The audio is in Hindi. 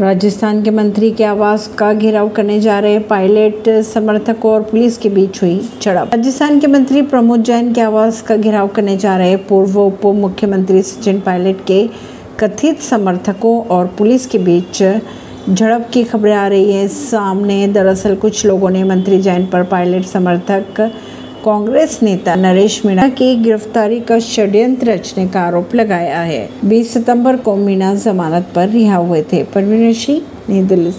राजस्थान के मंत्री के आवास का घेराव करने जा रहे पायलट, समर्थकों और पुलिस के बीच हुई झड़प राजस्थान के मंत्री प्रमोद जैन के आवास का घेराव करने जा रहे पूर्व उप मुख्यमंत्री सचिन पायलट के कथित समर्थकों और पुलिस के बीच झड़प की खबरें आ रही है। सामने दरअसल कुछ लोगों ने मंत्री जैन पर पायलट, समर्थक कांग्रेस नेता नरेश मीणा की गिरफ्तारी का षड्यंत्र रचने का आरोप लगाया है। 20 सितंबर को मीणा जमानत पर रिहा हुए थे। परवीन सिंह, नई दिल्ली